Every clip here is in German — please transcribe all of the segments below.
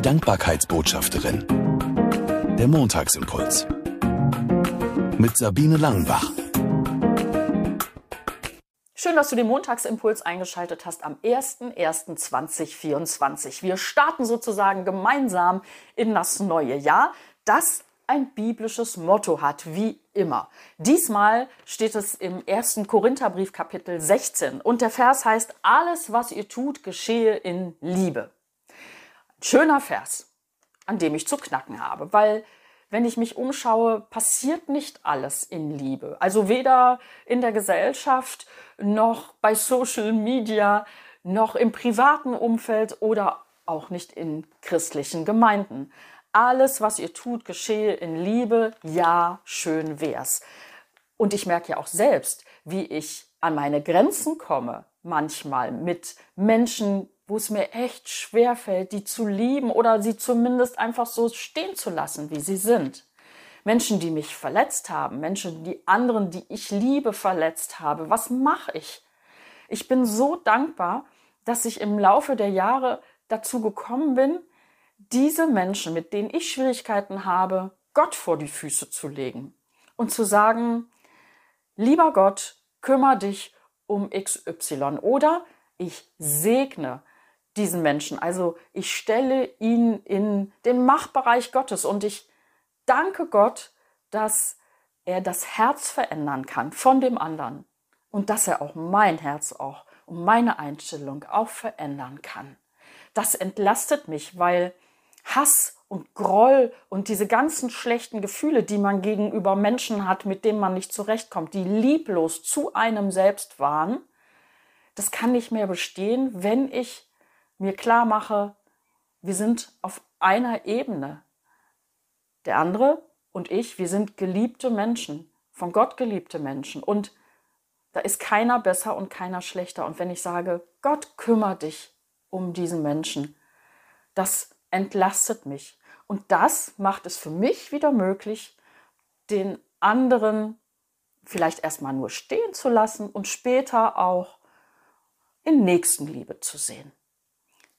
Die Dankbarkeitsbotschafterin. Der Montagsimpuls. Mit Sabine Langenbach. Schön, dass du den Montagsimpuls eingeschaltet hast am 01.01.2024. Wir starten sozusagen gemeinsam in das neue Jahr, das ein biblisches Motto hat, wie immer. Diesmal steht es im 1. Korintherbrief Kapitel 16 und der Vers heißt, alles, was ihr tut, geschehe in Liebe. Schöner Vers, an dem ich zu knacken habe, weil wenn ich mich umschaue, passiert nicht alles in Liebe. Also weder in der Gesellschaft noch bei Social Media noch im privaten Umfeld oder auch nicht in christlichen Gemeinden. Alles, was ihr tut, geschehe in Liebe. Ja, schön wär's. Und ich merke ja auch selbst, wie ich an meine Grenzen komme, manchmal mit Menschen, wo es mir echt schwer fällt, die zu lieben oder sie zumindest einfach so stehen zu lassen, wie sie sind. Menschen, die mich verletzt haben, Menschen, die anderen, die ich liebe, verletzt habe. Was mache ich? Ich bin so dankbar, dass ich im Laufe der Jahre dazu gekommen bin, diese Menschen, mit denen ich Schwierigkeiten habe, Gott vor die Füße zu legen und zu sagen, lieber Gott, kümmere dich um XY oder ich segne diesen Menschen. Also ich stelle ihn in den Machtbereich Gottes und ich danke Gott, dass er das Herz verändern kann von dem anderen und dass er auch mein Herz auch und meine Einstellung auch verändern kann. Das entlastet mich, weil Hass und Groll und diese ganzen schlechten Gefühle, die man gegenüber Menschen hat, mit denen man nicht zurechtkommt, die lieblos zu einem selbst waren, das kann nicht mehr bestehen, wenn ich mir klar mache, wir sind auf einer Ebene. Der andere und ich, wir sind geliebte Menschen, von Gott geliebte Menschen. Und da ist keiner besser und keiner schlechter. Und wenn ich sage, Gott kümmert dich um diesen Menschen, das entlastet mich. Und das macht es für mich wieder möglich, den anderen vielleicht erstmal nur stehen zu lassen und später auch in Nächstenliebe zu sehen.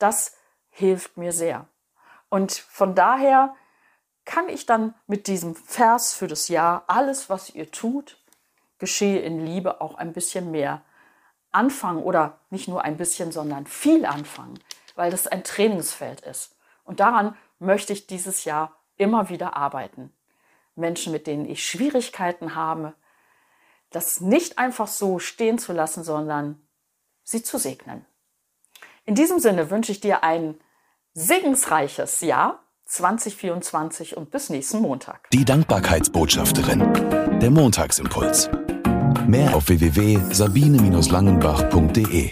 Das hilft mir sehr. Und von daher kann ich dann mit diesem Vers für das Jahr, alles, was ihr tut, geschehe in Liebe, auch ein bisschen mehr anfangen oder nicht nur ein bisschen, sondern viel anfangen, weil das ein Trainingsfeld ist. Und daran möchte ich dieses Jahr immer wieder arbeiten. Menschen, mit denen ich Schwierigkeiten habe, das nicht einfach so stehen zu lassen, sondern sie zu segnen. In diesem Sinne wünsche ich dir ein segensreiches Jahr 2024 und bis nächsten Montag. Die Dankbarkeitsbotschafterin. Der Montagsimpuls. Mehr auf www.sabine-langenbach.de